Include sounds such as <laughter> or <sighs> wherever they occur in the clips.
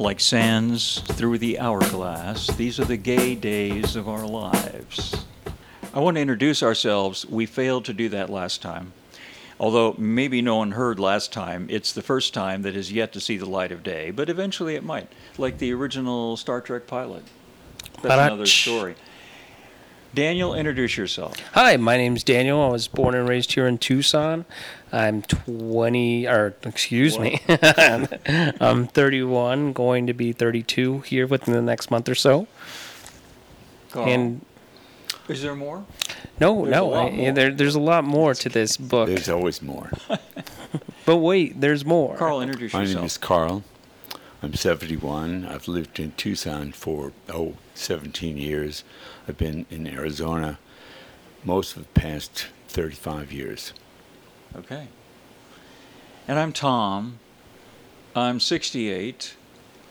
like sands through the hourglass, these are the gay days of our lives. I want to introduce ourselves. We failed to do that last time. Although maybe no one heard last time, it's the first time that has yet to see the light of day, but eventually it might, like the original Star Trek pilot. That's another story. Daniel, introduce yourself. Hi, my name's Daniel. I was born and raised here in Tucson. I'm 20, or excuse What? me, <laughs> I'm 31, going to be 32 here within the next month or so. Carl, And is there more? no, There's no, lot I, there, there's a lot more to this book. There's always more. <laughs> But wait, there's more. Carl, introduce yourself. My name is Carl. I'm 71. I've lived in Tucson for, oh, 17 years. I've been in Arizona most of the past 35 years. Okay. And I'm Tom. I'm 68,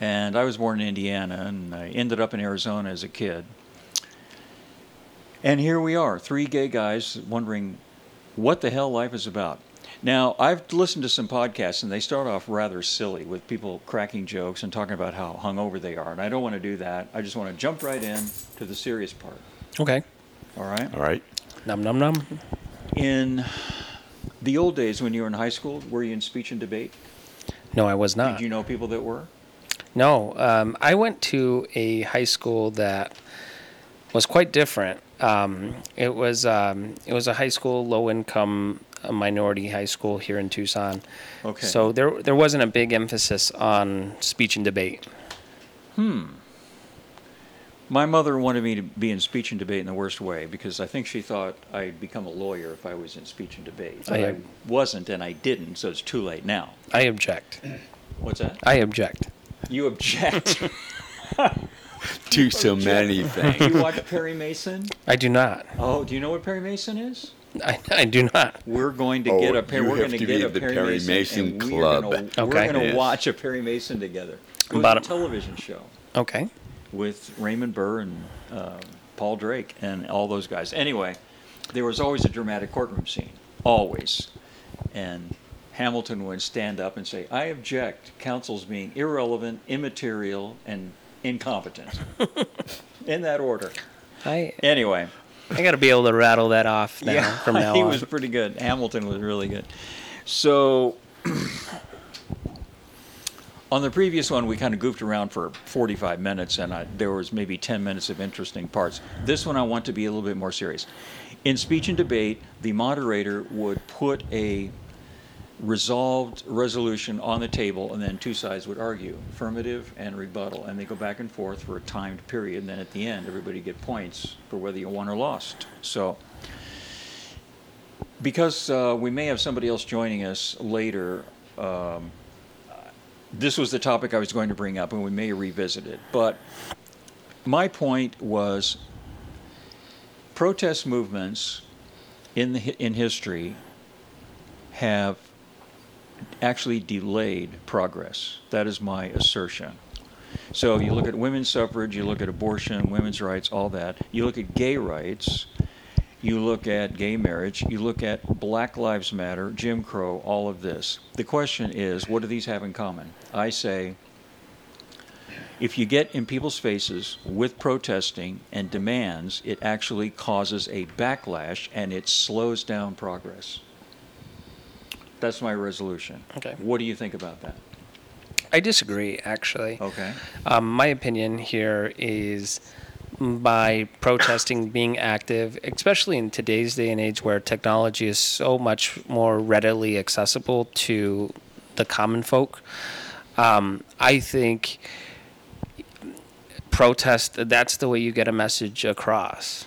and I was born in Indiana, and I ended up in Arizona as a kid. And here we are, three gay guys wondering what the hell life is about. Now, I've listened to some podcasts, and they start off rather silly with people cracking jokes and talking about how hungover they are. And I don't want to do that. I just want to jump right in to the serious part. Okay. All right? All right? Num num num. In the old days when you were in high school, were you in speech and debate? No, I was not. Did you know people that were? No, um, I went to a high school that was quite different. Um, it was um, it was a high school, low income, uh minority high school here in Tucson. Okay. So there there wasn't a big emphasis on speech and debate. Hmm. My mother wanted me to be in speech and debate in the worst way because I think she thought I'd become a lawyer if I was in speech and debate. But I- I wasn't, and I didn't, so it's too late now. I object. What's that? I object. You object. <laughs> Do so many <laughs> things. you watch Perry Mason? I do not. Oh, do you know what Perry Mason is? I, I do not. We're going to Oh, get a Perry. you We're have going to get be a the Perry, Perry Mason, Mason and Club. We're going to, Okay. we're going to Yes. watch a Perry Mason together. It was About a a- television show. Okay. with Raymond Burr and uh, Paul Drake and all those guys. Anyway, there was always a dramatic courtroom scene, always. And Hamilton would stand up and say, I object, counsel's being irrelevant, immaterial, and incompetent. <laughs> In that order. I Anyway, I got to be able to rattle that off now yeah, from <laughs> now he on. was pretty good. Hamilton was really good. So, <clears throat> on the previous one, we kind of goofed around for 45 minutes, and I, there was maybe 10 minutes of interesting parts. This one, I want to be a little bit more serious. In speech and debate, the moderator would put a resolved resolution on the table, and then two sides would argue, affirmative and rebuttal, and they go back and forth for a timed period. And then at the end, everybody get points for whether you won or lost. So, because uh, we may have somebody else joining us later, um, this was the topic I was going to bring up, and we may revisit it. But my point was protest movements in, the, in history have actually delayed progress. That is my assertion. So you look at women's suffrage, you look at abortion, women's rights, all that. You look at gay rights, you look at gay marriage, you look at Black Lives Matter, Jim Crow, all of this. The question is, what do these have in common? I say, if you get in people's faces with protesting and demands, it actually causes a backlash and it slows down progress. That's my resolution. Okay. What do you think about that? I disagree, actually. Okay. Um, my opinion here is by protesting, being active, especially in today's day and age where technology is so much more readily accessible to the common folk, um, I think protest that's the way you get a message across.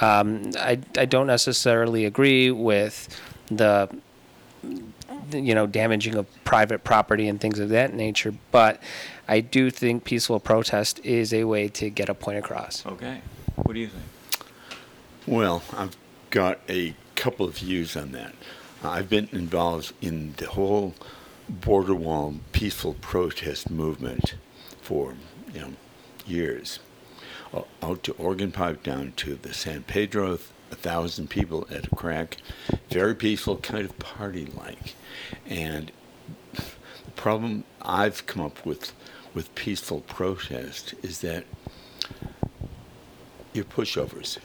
Um, I, I don't necessarily agree with the you know damaging of private property and things of that nature but i do think peaceful protest is a way to get a point across Okay. What do you think? Well, I've got a couple of views on that. I've been involved in the whole border wall peaceful protest movement for you know years. Out to Organ Pipe, down to the San Pedro, a thousand people at a crack, very peaceful, kind of party-like. And the problem I've come up with with peaceful protest is that you're pushovers.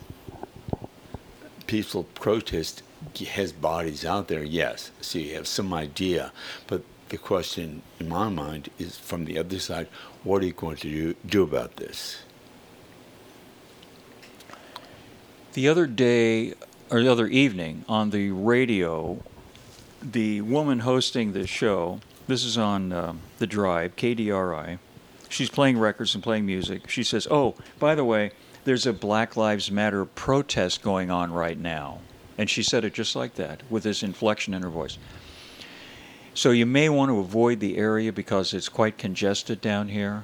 Peaceful protest has bodies out there, yes, so you have some idea, but the question in my mind is from the other side what are you going to do, do about this? The other day, or the other evening, on the radio, the woman hosting the show, this is on um, the drive, KDRI, she's playing records and playing music. She says, Oh, by the way, there's a Black Lives Matter protest going on right now. And she said it just like that, with this inflection in her voice. So you may want to avoid the area because it's quite congested down here.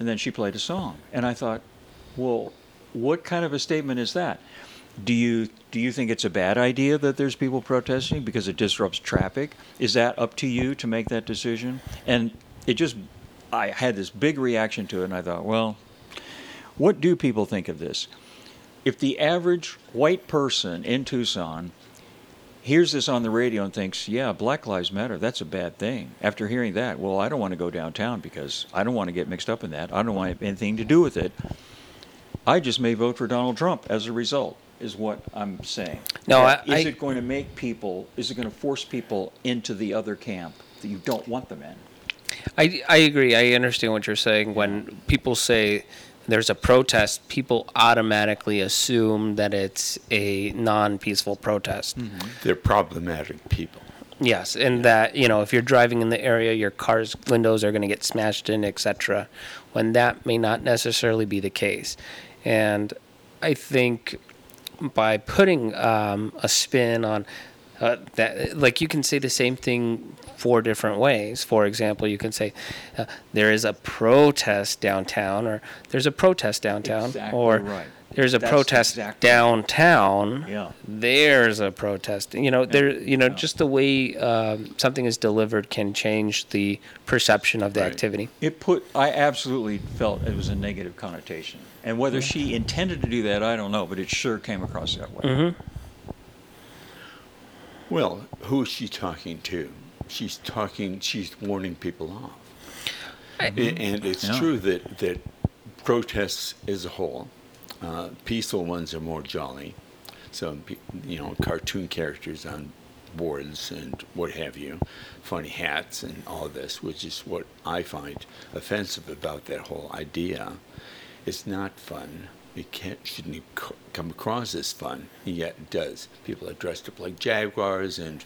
And then she played a song. And I thought, well, what kind of a statement is that? Do you do you think it's a bad idea that there's people protesting because it disrupts traffic? Is that up to you to make that decision? And it just I had this big reaction to it and I thought, well, what do people think of this? If the average white person in Tucson hears this on the radio and thinks, yeah, Black Lives Matter, that's a bad thing. After hearing that, well, I don't want to go downtown because I don't want to get mixed up in that. I don't want anything to do with it. I just may vote for Donald Trump as a result, is what I'm saying. No, I- Is I- it going to make people, is it going to force people into the other camp that you don't want them in? I, I agree. I understand what you're saying. When people say there's a protest, people automatically assume that it's a non peaceful protest. Mm-hmm. They're problematic people. Yes, and that you know if you're driving in the area, your car's windows are going to get smashed in, etc. When that may not necessarily be the case, and I think by putting um, a spin on uh, that, like you can say the same thing four different ways. For example, you can say uh, there is a protest downtown, or there's a protest downtown, Exactly or right. There's a That's protest exactly- downtown. Yeah. There's a protest. You know, there. You know, Yeah. just the way um, something is delivered can change the perception of the Right. activity. It put, I absolutely felt it was a negative connotation. And whether she intended to do that, I don't know, but it sure came across that way. Mm-hmm. Well, who is she talking to? She's talking, she's warning people off. A- and it's Yeah. true that, that protests as a whole, uh, peaceful ones are more jolly. So, you know, cartoon characters on boards and what have you, funny hats and all this, which is what I find offensive about that whole idea. It's not fun. It can't, shouldn't come across as fun, and yet it does. People are dressed up like jaguars and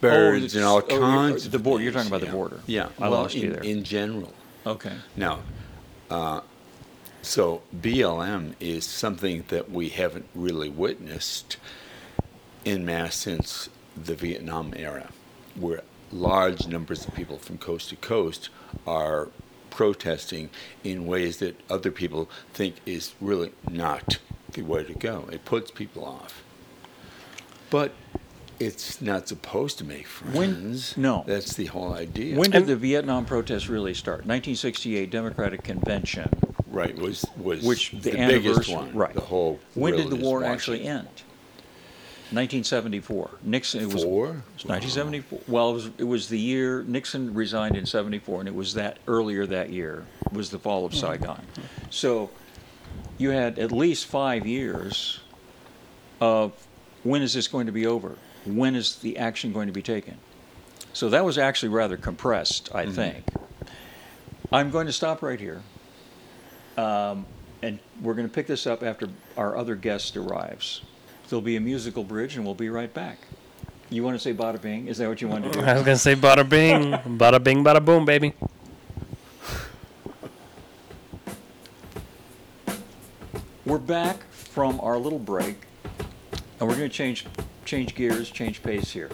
birds and all oh, kinds. of the border- you're talking about the yeah. border. Yeah, I well, lost you in, there. in general. Okay. Now, uh, so BLM is something that we haven't really witnessed in mass since the Vietnam era, where large numbers of people from coast to coast are protesting in ways that other people think is really not the way to go. It puts people off. But it's not supposed to make When- friends. no. That's the whole idea. When did And- the Vietnam protests really start? 1968 Democratic Convention. Right, was was Which the biggest anniversary- one. right. The whole. When did the war watching. actually end? 1974. Nixon. It was Four? it was 1974. Well, it was, it was the year Nixon resigned in 74, and it was that earlier that year was the fall of hmm. Saigon. So you had at least five years of when is this going to be over? When is the action going to be taken? So that was actually rather compressed, I mm-hmm. think. I'm going to stop right here. Um, and we're going to pick this up after our other guest arrives. There'll be a musical bridge, and we'll be right back. You want to say bada bing? Is that what you want to do? I was gonna say bada bing, bada bing, bada boom, baby. We're back from our little break, and we're going to change change gears, change pace here.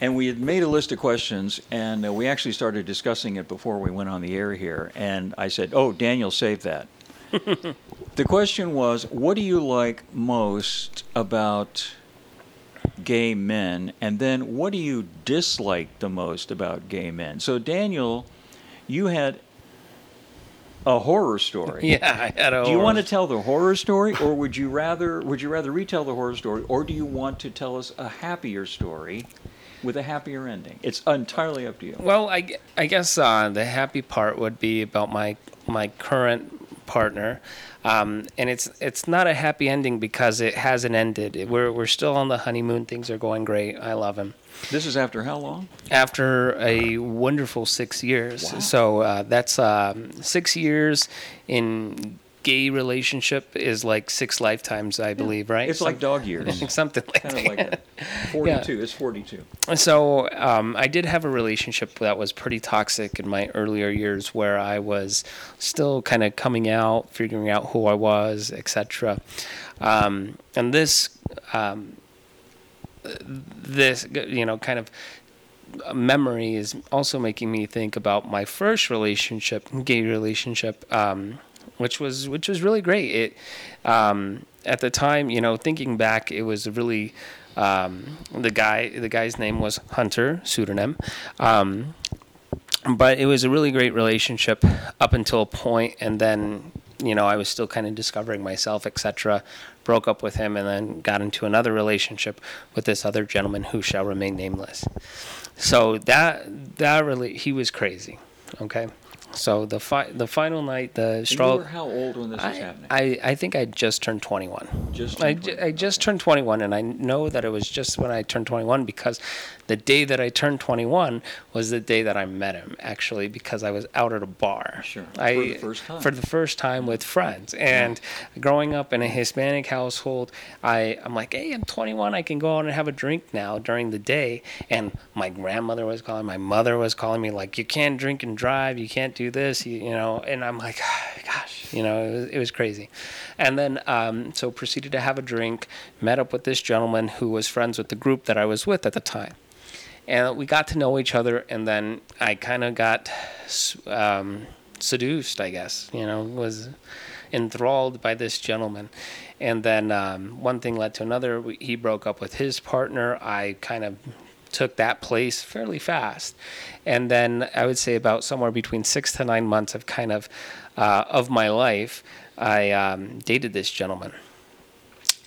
And we had made a list of questions, and uh, we actually started discussing it before we went on the air here. And I said, "Oh, Daniel, save that." <laughs> the question was, "What do you like most about gay men?" And then, "What do you dislike the most about gay men?" So, Daniel, you had a horror story. <laughs> Yeah, I had a. Do you want to tell the horror story, or would you rather would you rather retell the horror story, or do you want to tell us a happier story with a happier ending. It's entirely up to you. Well, I, I guess uh, the happy part would be about my my current partner, um, and it's it's not a happy ending because it hasn't ended. We're we're still on the honeymoon. Things are going great. I love him. This is after how long? After a wonderful six years, Wow. so uh, that's um, six years in gay relationship is like six lifetimes, I believe, right? It's like dog years. <laughs> something like kind of that. like that. <laughs> 42. It's 42. So um, I did have a relationship that was pretty toxic in my earlier years, where I was still kind of coming out, figuring out who I was, etc. Um, and this, um, this you know, kind of memory is also making me think about my first relationship, gay relationship, um, which was which was really great. It um, at the time, you know, thinking back, it was really um, the guy. The guy's name was Hunter, pseudonym. Um, but it was a really great relationship up until a point, and then you know I was still kind of discovering myself, etc. Broke up with him, and then got into another relationship with this other gentleman who shall remain nameless. So that that really he was crazy. Okay, so the fi- the final night, the straw. you were how old when this was I, happening? I, I think I just turned 21. Just I, turned ju- 21, I just okay. turned 21, and I know that it was just when I turned 21 because the day that I turned 21 was the day that I met him, actually, because I was out at a bar. Sure. I, For the first time. For the first time with friends. And growing up in a Hispanic household, I, I'm like, hey, I'm 21. I can go out and have a drink now during the day. And my grandmother was calling, my mother was calling me, like, you can't drink and drive. You can't do this, you, you know. And I'm like, <sighs> gosh, you know, it was, it was crazy. And then, um, so proceeded to have a drink, met up with this gentleman who was friends with the group that I was with at the time. And we got to know each other, and then I kind of got um, seduced, I guess, you know, was enthralled by this gentleman. And then um, one thing led to another. He broke up with his partner. I kind of took that place fairly fast. And then I would say about somewhere between six to nine months of kind of uh, of my life, I um, dated this gentleman.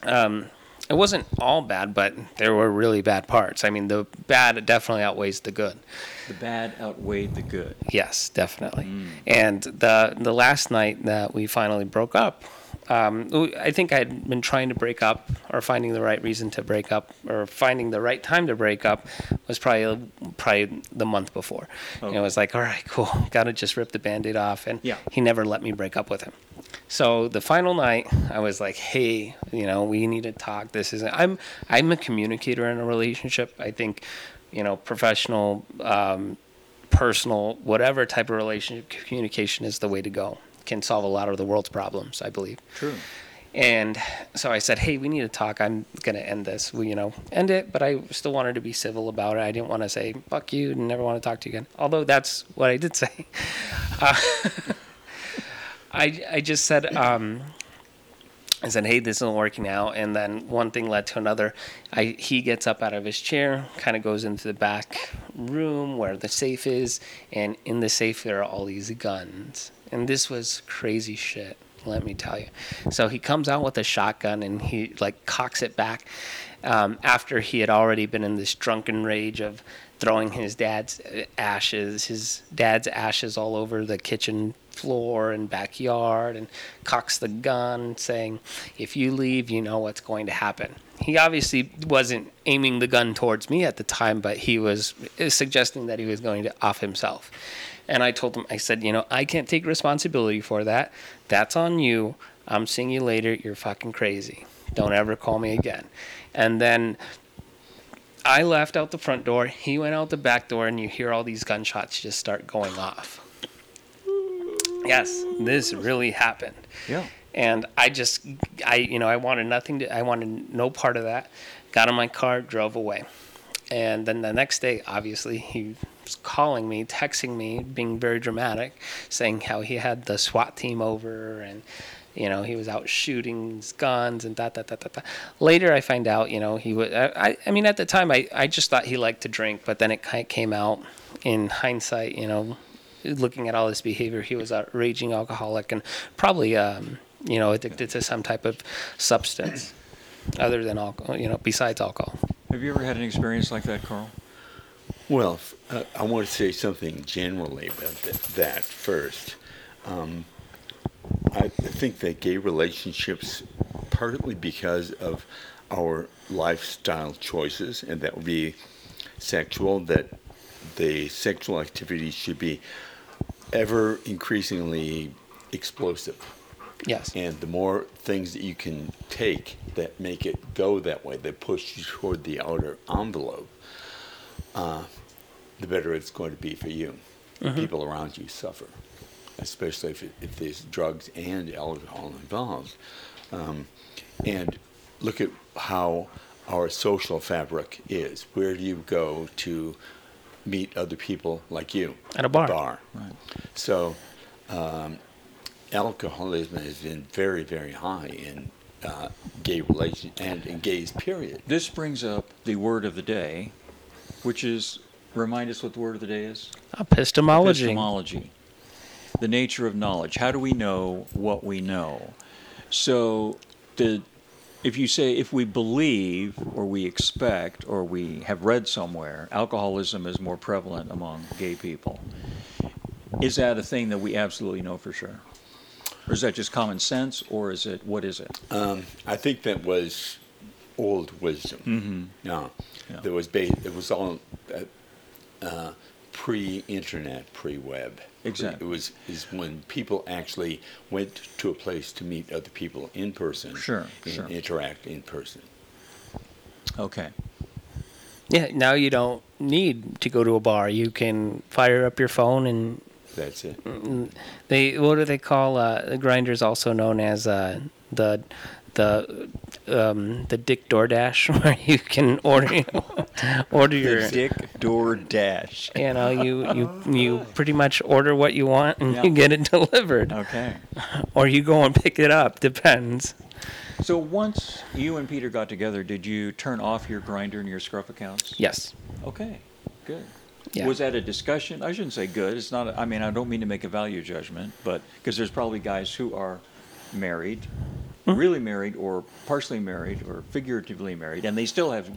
Um, it wasn't all bad, but there were really bad parts. I mean, the bad definitely outweighs the good. the bad outweighed the good. Yes, definitely. And the the last night that we finally broke up, um, I think I had been trying to break up or finding the right reason to break up or finding the right time to break up was probably probably the month before. You know, it was like, all right, cool, <laughs> got to just rip the band-aid off. And Yeah. he never let me break up with him. So the final night, I was like, "Hey, you know, we need to talk. This isn't. I'm I'm a communicator in a relationship. I think, you know, professional, um, personal, whatever type of relationship, communication is the way to go. Can solve a lot of the world's problems, I believe. True. And so I said, "Hey, we need to talk. I'm gonna end this. We, you know, end it." But I still wanted to be civil about it. I didn't want to say "fuck you" and never want to talk to you again. Although that's what I did <laughs> say. Uh, <laughs> I I just said, um, I said, "Hey, this isn't working out." And then one thing led to another. I he gets up out of his chair, kind of goes into the back room where the safe is, and in the safe there are all these guns. And this was crazy shit. Let me tell you. So he comes out with a shotgun and he like cocks it back um, after he had already been in this drunken rage of throwing his dad's uh, ashes, his dad's ashes all over the kitchen floor and backyard, and cocks the gun, saying, "If you leave, you know what's going to happen." He obviously wasn't aiming the gun towards me at the time, but he was uh, suggesting that he was going to off himself. And I told him, I said, you know, I can't take responsibility for that. That's on you. I'm seeing you later. You're fucking crazy. Don't ever call me again. And then I left out the front door. He went out the back door, and you hear all these gunshots just start going off. Yes, this really happened. Yeah. And I just, I, you know, I wanted nothing to, I wanted no part of that. Got in my car, drove away. And then the next day, obviously, he calling me, texting me, being very dramatic, saying how he had the SWAT team over and, you know, he was out shooting guns and that, that, that, that, that. Later, I find out, you know, he was, I, I mean, at the time, I, I just thought he liked to drink, but then it kind of came out in hindsight, you know, looking at all his behavior, he was a raging alcoholic and probably, um, you know, addicted to some type of substance other than alcohol, you know, besides alcohol. Have you ever had an experience like that, Carl? Well, uh, I want to say something generally about th- that first. Um, I think that gay relationships, partly because of our lifestyle choices, and that would be sexual, that the sexual activity should be ever increasingly explosive. Yes. And the more things that you can take that make it go that way, that push you toward the outer envelope, uh, the better it's going to be for you. People around you suffer, especially if, if there's drugs and alcohol involved. Um, and look at how our social fabric is. Where do you go to meet other people like you? At a bar. bar. Right. So, um, alcoholism has been very, very high in uh, gay relations and in gays. Period. This brings up the word of the day, which is remind us what the word of the day is. Epistemology. Epistemology. The nature of knowledge. How do we know what we know? So, the if you say if we believe or we expect or we have read somewhere alcoholism is more prevalent among gay people, is that a thing that we absolutely know for sure? Or is that just common sense or is it what is it? Um, I think that was old wisdom. Mm-hmm. No, Yeah. there was ba- it was all uh, uh, pre-internet, pre-web. Exactly. It was is when people actually went to a place to meet other people in person. Sure, and sure. interact in person. Okay. Yeah, now you don't need to go to a bar. You can fire up your phone and That's it. they what do they call uh, grinders also known as uh, the the um, the Dick DoorDash <laughs> where you can order order your The Dick Door Dash. you know you <laughs> you you pretty much order what you want and you get it delivered Okay. <laughs> or you go and pick it up depends. So once you and Peter got together, did you turn off your Grindr and your scruff accounts? Yes. Okay, good. Yeah. Was that a discussion? I shouldn't say good. It's not. I mean, I don't mean to make a value judgment, but because there's probably guys who are married, Hmm? really married, or partially married, or figuratively married, and they still have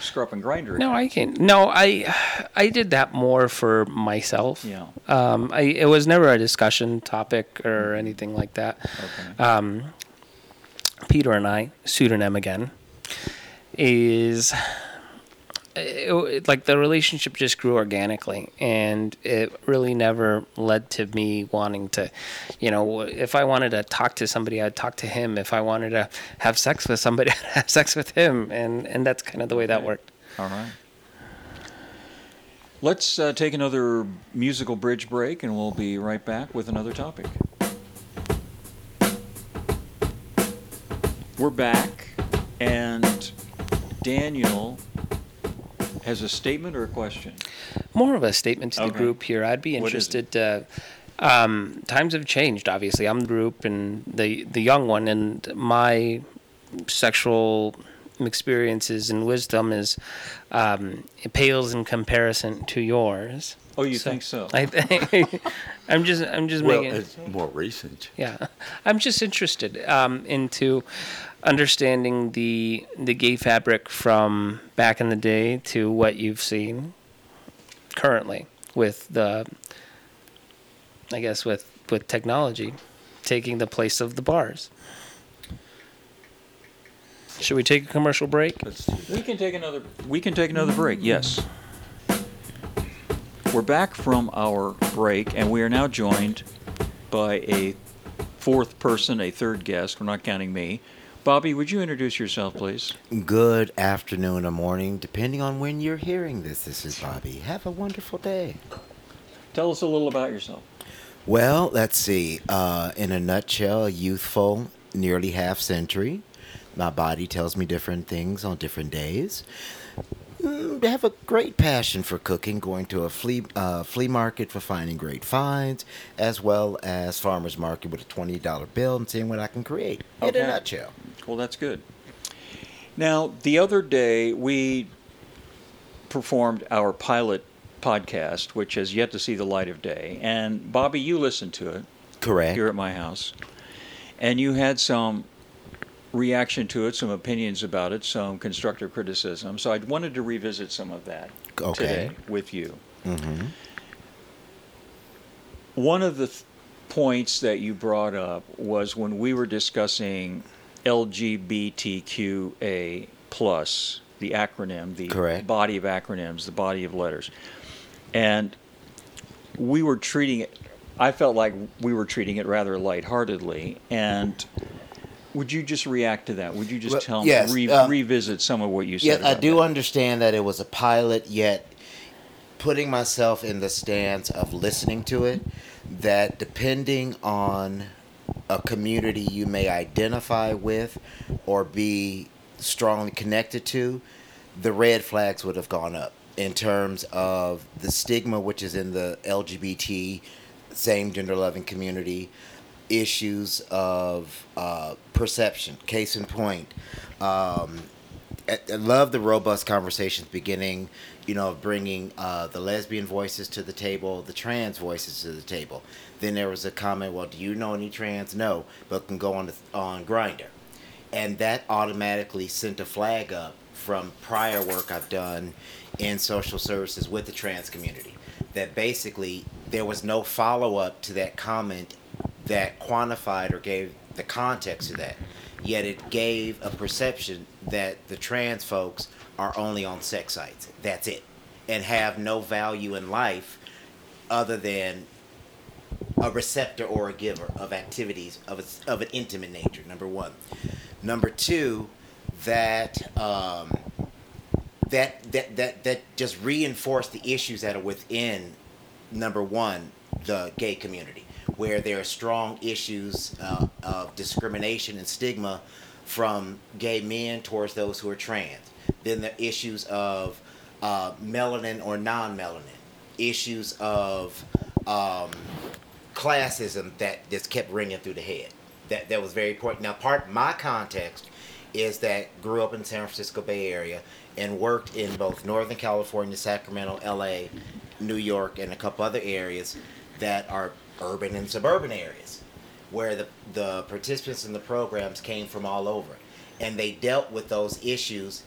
scruff and Grindr. No, I accounts. can. No, I I did that more for myself. Yeah. Um, I it was never a discussion topic or anything like that. Okay. Um, Peter and I, pseudonym again, is it, like the relationship just grew organically, and it really never led to me wanting to, you know, if I wanted to talk to somebody, I'd talk to him. If I wanted to have sex with somebody, <laughs> I'd have sex with him, and and that's kind of the way that worked. All right. Let's uh, take another musical bridge break, and we'll be right back with another topic. We're back, and Daniel has a statement or a question. more of a statement to the group here. I'd be What is it? interested. Uh, um, times have changed. Obviously, I'm the group and the the young one, and my sexual experiences and wisdom is um, it pales in comparison to yours. Oh, you think so? I think <laughs> I'm just I'm just Well, making it's more recent. yeah. I'm just interested um, into understanding the the gay fabric from back in the day to what you've seen currently with the I guess with with technology taking the place of the bars. Should we take a commercial break? Let's do that. We can take another. We can take another break. Yes. We're back from our break, and we are now joined by a fourth person, a third guest. We're not counting me. Bobby, would you introduce yourself, please? Good afternoon or morning, depending on when you're hearing this. This is Bobby. Have a wonderful day. Tell us a little about yourself. Well, let's see. Uh, in a nutshell, a youthful, nearly half century. My body tells me different things on different days. Mm, have a great passion for cooking, going to a flea uh, flea market for finding great finds, as well as farmers market with a twenty dollar bill and seeing what I can create. In a nutshell. Well, that's good. Now, the other day we performed our pilot podcast, which has yet to see the light of day. And Bobby, you listened to it Correct. here at my house, and you had some reaction to it, some opinions about it, some constructive criticism. So I wanted to revisit some of that Okay. today with you. Mm-hmm. One of the th- points that you brought up was when we were discussing LGBTQA plus, the acronym, the Correct. body of acronyms, the body of letters, and we were treating it. I felt like we were treating it rather lightheartedly, and would you just react to that? Would you just Well, tell yes, me, re- um, revisit some of what you said? Yet I do that? understand that it was a pilot, yet putting myself in the stance of listening to it, that depending on a community you may identify with or be strongly connected to, the red flags would have gone up in terms of the stigma which is in the LGBT, same gender loving community, issues of uh, perception. Case in point, um, I, I love the robust conversations beginning, you know, bringing uh, the lesbian voices to the table, the trans voices to the table. Then there was a comment, well, do you know any trans? No, but can go on the, on Grindr, and that automatically sent a flag up from prior work I've done in social services with the trans community. That basically there was no follow up to that comment that quantified or gave the context to that. Yet it gave a perception that the trans folks are only on sex sites. That's it. And have no value in life other than a receptor or a giver of activities of, a, of an intimate nature, number one. Number two, that um, that that that that just reinforce the issues that are within number one the gay community where there are strong issues uh, of discrimination and stigma from gay men towards those who are trans. Then the issues of uh, melanin or non-melanin. Issues of um, classism that just kept ringing through the head. That that was very important. Now part my context is that grew up in the San Francisco Bay Area and worked in both Northern California, Sacramento, LA, New York, and a couple other areas that are urban and suburban areas where the, the participants in the programs came from all over. And they dealt with those issues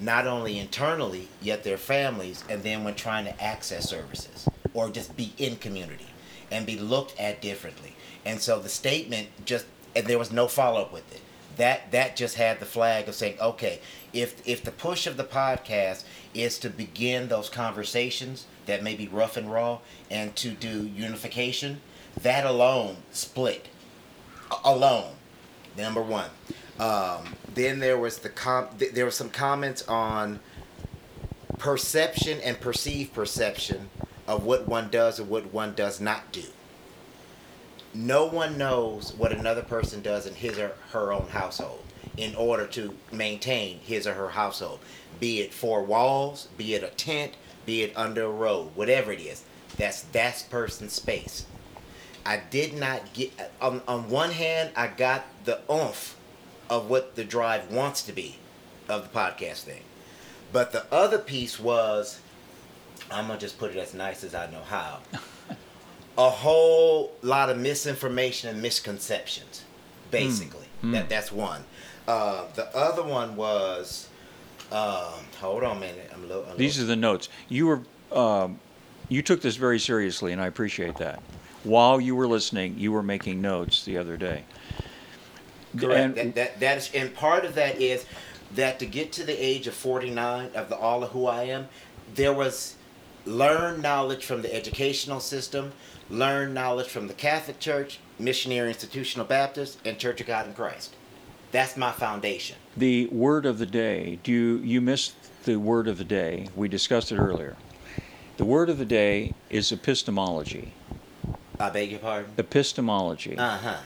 not only internally, yet their families, and then when trying to access services or just be in community and be looked at differently. And so the statement just, and there was no follow up with it that that just had the flag of saying, okay, if if the push of the podcast is to begin those conversations that may be rough and raw and to do unification, that alone split A- alone. Number one. Um, then there was the com- th- there were some comments on perception and perceived perception of what one does and what one does not do no one knows what another person does in his or her own household in order to maintain his or her household be it four walls be it a tent be it under a road whatever it is that's that person's space i did not get on, on one hand i got the oomph of what the drive wants to be of the podcast thing but the other piece was i'm gonna just put it as nice as i know how <laughs> a whole lot of misinformation and misconceptions. Basically, Mm. that that's one. Uh, the other one was, um, hold on a minute. I'm a little. I'm a These are the notes. You were, um, you took this very seriously, and I appreciate that. While you were listening, you were making notes the other day. correct. And that, that that is, and part of that is that to get to the age of 49 of the all of who I am, there was learned knowledge from the educational system, learned knowledge from the Catholic Church, Missionary Institutional Baptist, and Church of God in Christ. That's my foundation. the word of the day. Do you you missed the word of the day? We discussed it earlier. The word of the day is epistemology. I beg your pardon. Epistemology. Uh huh.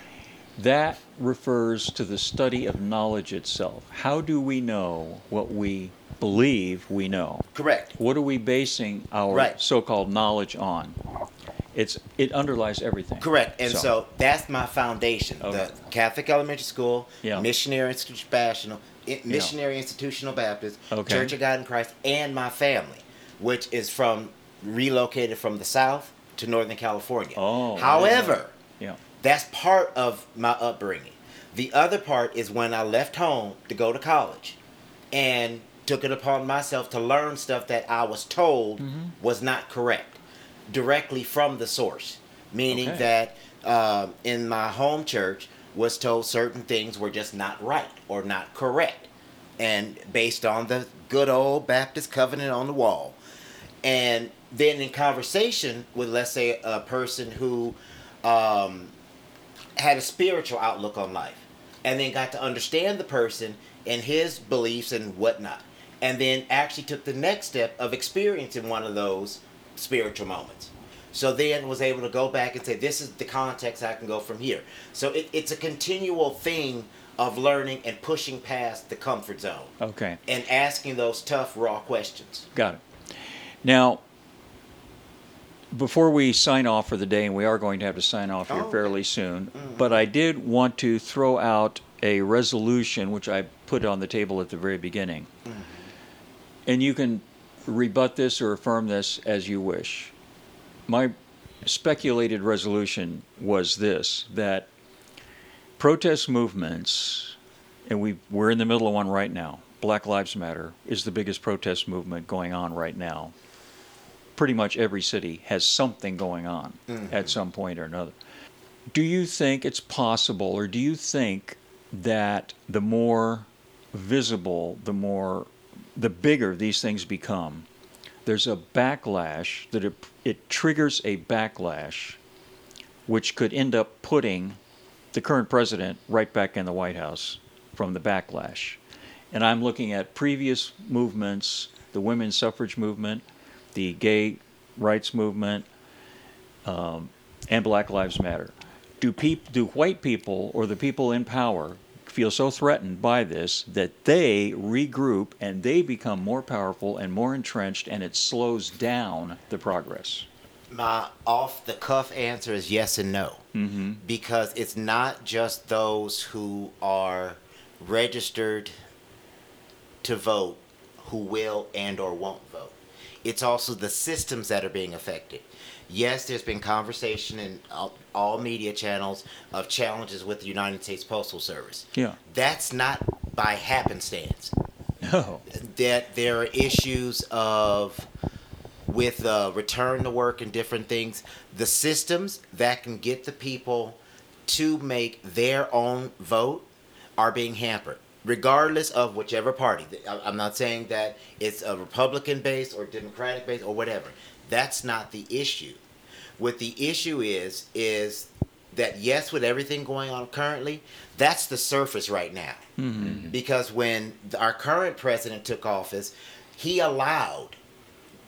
That refers to the study of knowledge itself. How do we know what we believe we know? Correct. What are we basing our Right. so-called knowledge on? It's it underlies everything. Correct. And so, that's my foundation. Okay. The Catholic Elementary School, Yeah. Missionary Institutional, Missionary Institutional Baptist, Okay. Church of God in Christ, and my family, which is from relocated from the South to Northern California. Oh, I didn't know. However, yeah. that's part of my upbringing. The other part is when I left home to go to college and took it upon myself to learn stuff that I was told was not correct directly from the source. Meaning Okay. that uh, in my home church was told certain things were just not right or not correct. And based on the good old Baptist covenant on the wall. And then in conversation with, let's say, a person who um, had a spiritual outlook on life and then got to understand the person and his beliefs and whatnot and then actually took the next step of experiencing one of those spiritual moments so then was able to go back and say this is the context i can go from here so it, it's a continual thing of learning and pushing past the comfort zone Okay. and asking those tough raw questions Got it. Now, before we sign off for the day, and we are going to have to sign off here Oh. fairly soon, mm-hmm. but I did want to throw out a resolution which I put on the table at the very beginning. Mm-hmm. And you can rebut this or affirm this as you wish. My speculated resolution was this that protest movements, and we, we're in the middle of one right now. Black Lives Matter is the biggest protest movement going on right now. Pretty much every city has something going on mm-hmm. at some point or another. Do you think it's possible, or do you think that the more visible, the more, the bigger these things become, there's a backlash that it, it triggers a backlash which could end up putting the current president right back in the White House from the backlash. And I'm looking at previous movements, the women's suffrage movement, the gay rights movement, um, and Black Lives Matter. Do peop- do white people or the people in power feel so threatened by this that they regroup and they become more powerful and more entrenched, and it slows down the progress? my off the cuff answer is yes and no Mm-hmm. because it's not just those who are registered to vote who will and or won't vote it's also the systems that are being affected. Yes there's been conversation in all, all media channels of challenges with the united states postal service. Yeah. that's not by happenstance. No. that there are issues of with uh, return to work and different things. The systems that can get the people to make their own vote are being hampered regardless of whichever party i'm not saying that it's a republican base or democratic base or whatever. That's not the issue. What the issue is is that yes with everything going on currently that's the surface right now. Mm-hmm. Because when our current president took office, he allowed,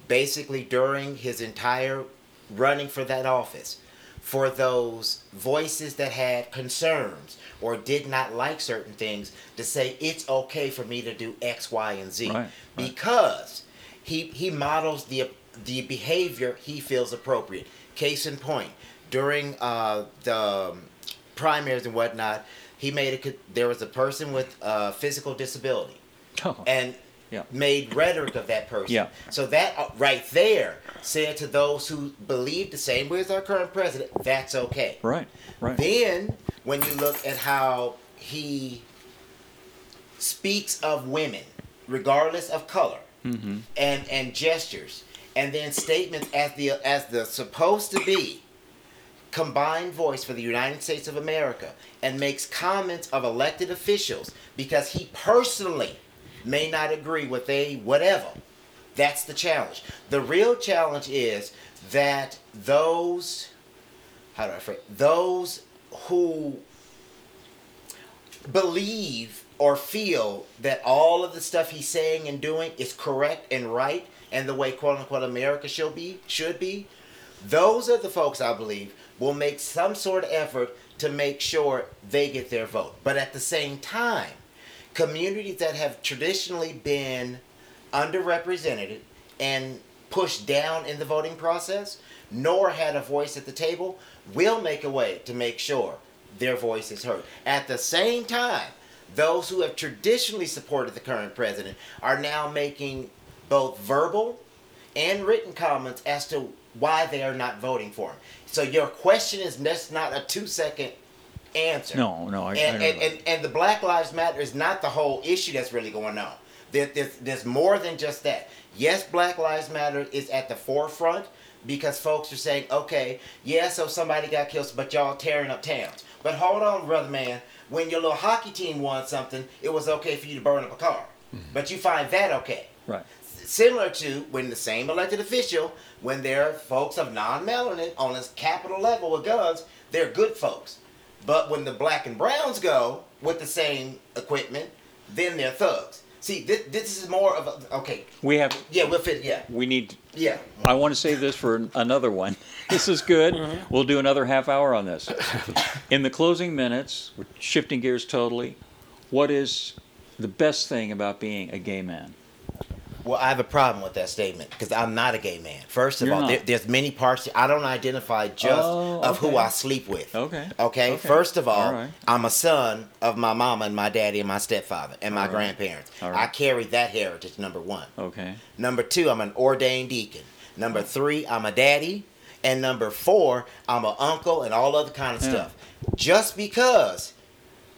basically during his entire running for that office, for those voices that had concerns or did not like certain things to say it's okay for me to do X, Y, and Z, Right, right. because he he models the the behavior he feels appropriate. Case in point, during uh, the um, primaries and whatnot, he made a there was a person with uh, physical disability <laughs> Oh, and Yeah. made rhetoric of that person. Yeah. So that uh, right there said to those who believe the same way as our current president, that's okay. right, right. Then, when you look at how he speaks of women, regardless of color, Mm-hmm. and and gestures, and then statements as the as the supposed to be combined voice for the United States of America, and makes comments of elected officials because he personally may not agree with they whatever. That's the challenge. The real challenge is that those how do I phrase those who believe or feel that all of the stuff he's saying and doing is correct and right and the way quote unquote America should be should be, those are the folks I believe will make some sort of effort to make sure they get their vote. But at the same time, communities that have traditionally been underrepresented and pushed down in the voting process, nor had a voice at the table, will make a way to make sure their voice is heard. At the same time, those who have traditionally supported the current president are now making both verbal and written comments as to why they are not voting for him. So your question is that's not a two second answer. No, no, I, I and, don't and, and, and the Black Lives Matter is not the whole issue that's really going on. There, there's, there's more than just that. Yes, Black Lives Matter is at the forefront because folks are saying, okay, yeah, so somebody got killed, but y'all tearing up towns. But hold on, brother man. When your little hockey team won something, it was okay for you to burn up a car. Mm-hmm. But you find that okay. right. Similar to when the same elected official, when there are folks of non-melanin on this capital level with guns, they're good folks. But when the black and browns go with the same equipment, then they're thugs. See, this, this is more of a okay. We have. Yeah, we'll fit. Yeah, We need. yeah. I want to save this for another one. <laughs> This is good. Mm-hmm. We'll do another half hour on this. In the closing minutes, we're shifting gears totally. What is the best thing about being a gay man? Well, I have a problem with that statement because I'm not a gay man. First of You're all, there, there's many parts. I don't identify just Oh, of who. I sleep with. Okay. Okay. Okay. First of all, All right. I'm a son of my mama and my daddy and my stepfather and my All right. grandparents. Right. I carry that heritage. Number one. Okay. Number two, I'm an ordained deacon. Number three, I'm a daddy. And number four, I'm an uncle and all other kind of Yeah. stuff. Just because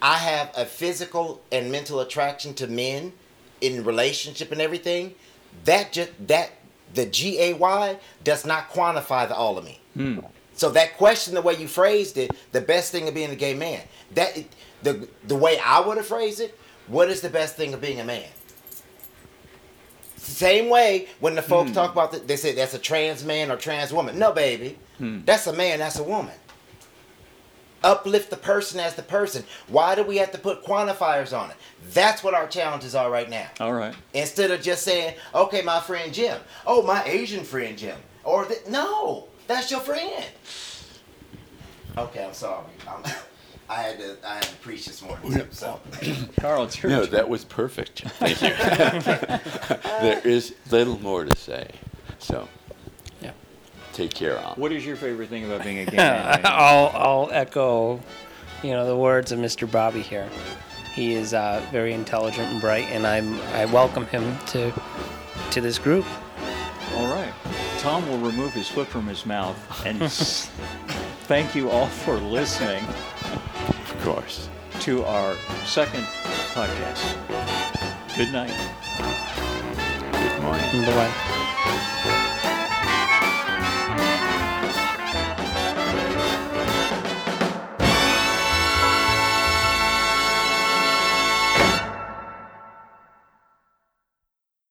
I have a physical and mental attraction to men in relationship and everything, that just that the G A Y does not quantify the all of me. Hmm. So that question, the way you phrased it, the best thing of being a gay man, that the the way I would have phrased it, what is the best thing of being a man? Same way when the folks talk about the, they say that's a trans man or trans woman. No, baby, that's a man. That's a woman. Uplift the person as the person. Why do we have to put quantifiers on it? That's what our challenges are right now. All right. Instead of just saying, "Okay, my friend Jim," "Oh, my Asian friend Jim," or th- no, that's your friend. Okay, I'm sorry. I'm, I had to I had to preach this morning. So <coughs> Carl, it's your No, turn. that was perfect. Thank you. <laughs> there is little more to say. So, Yeah. Take care, Al. What is your favorite thing about being a <laughs> gay man? I'll, I'll echo, you know, the words of Mr. Bobby here. He is uh, very intelligent and bright, and I'm I welcome him to to this group. All right. Tom will remove his foot from his mouth and <laughs> thank you all for listening Of course. to our second podcast. Good night. Good morning. Bye bye.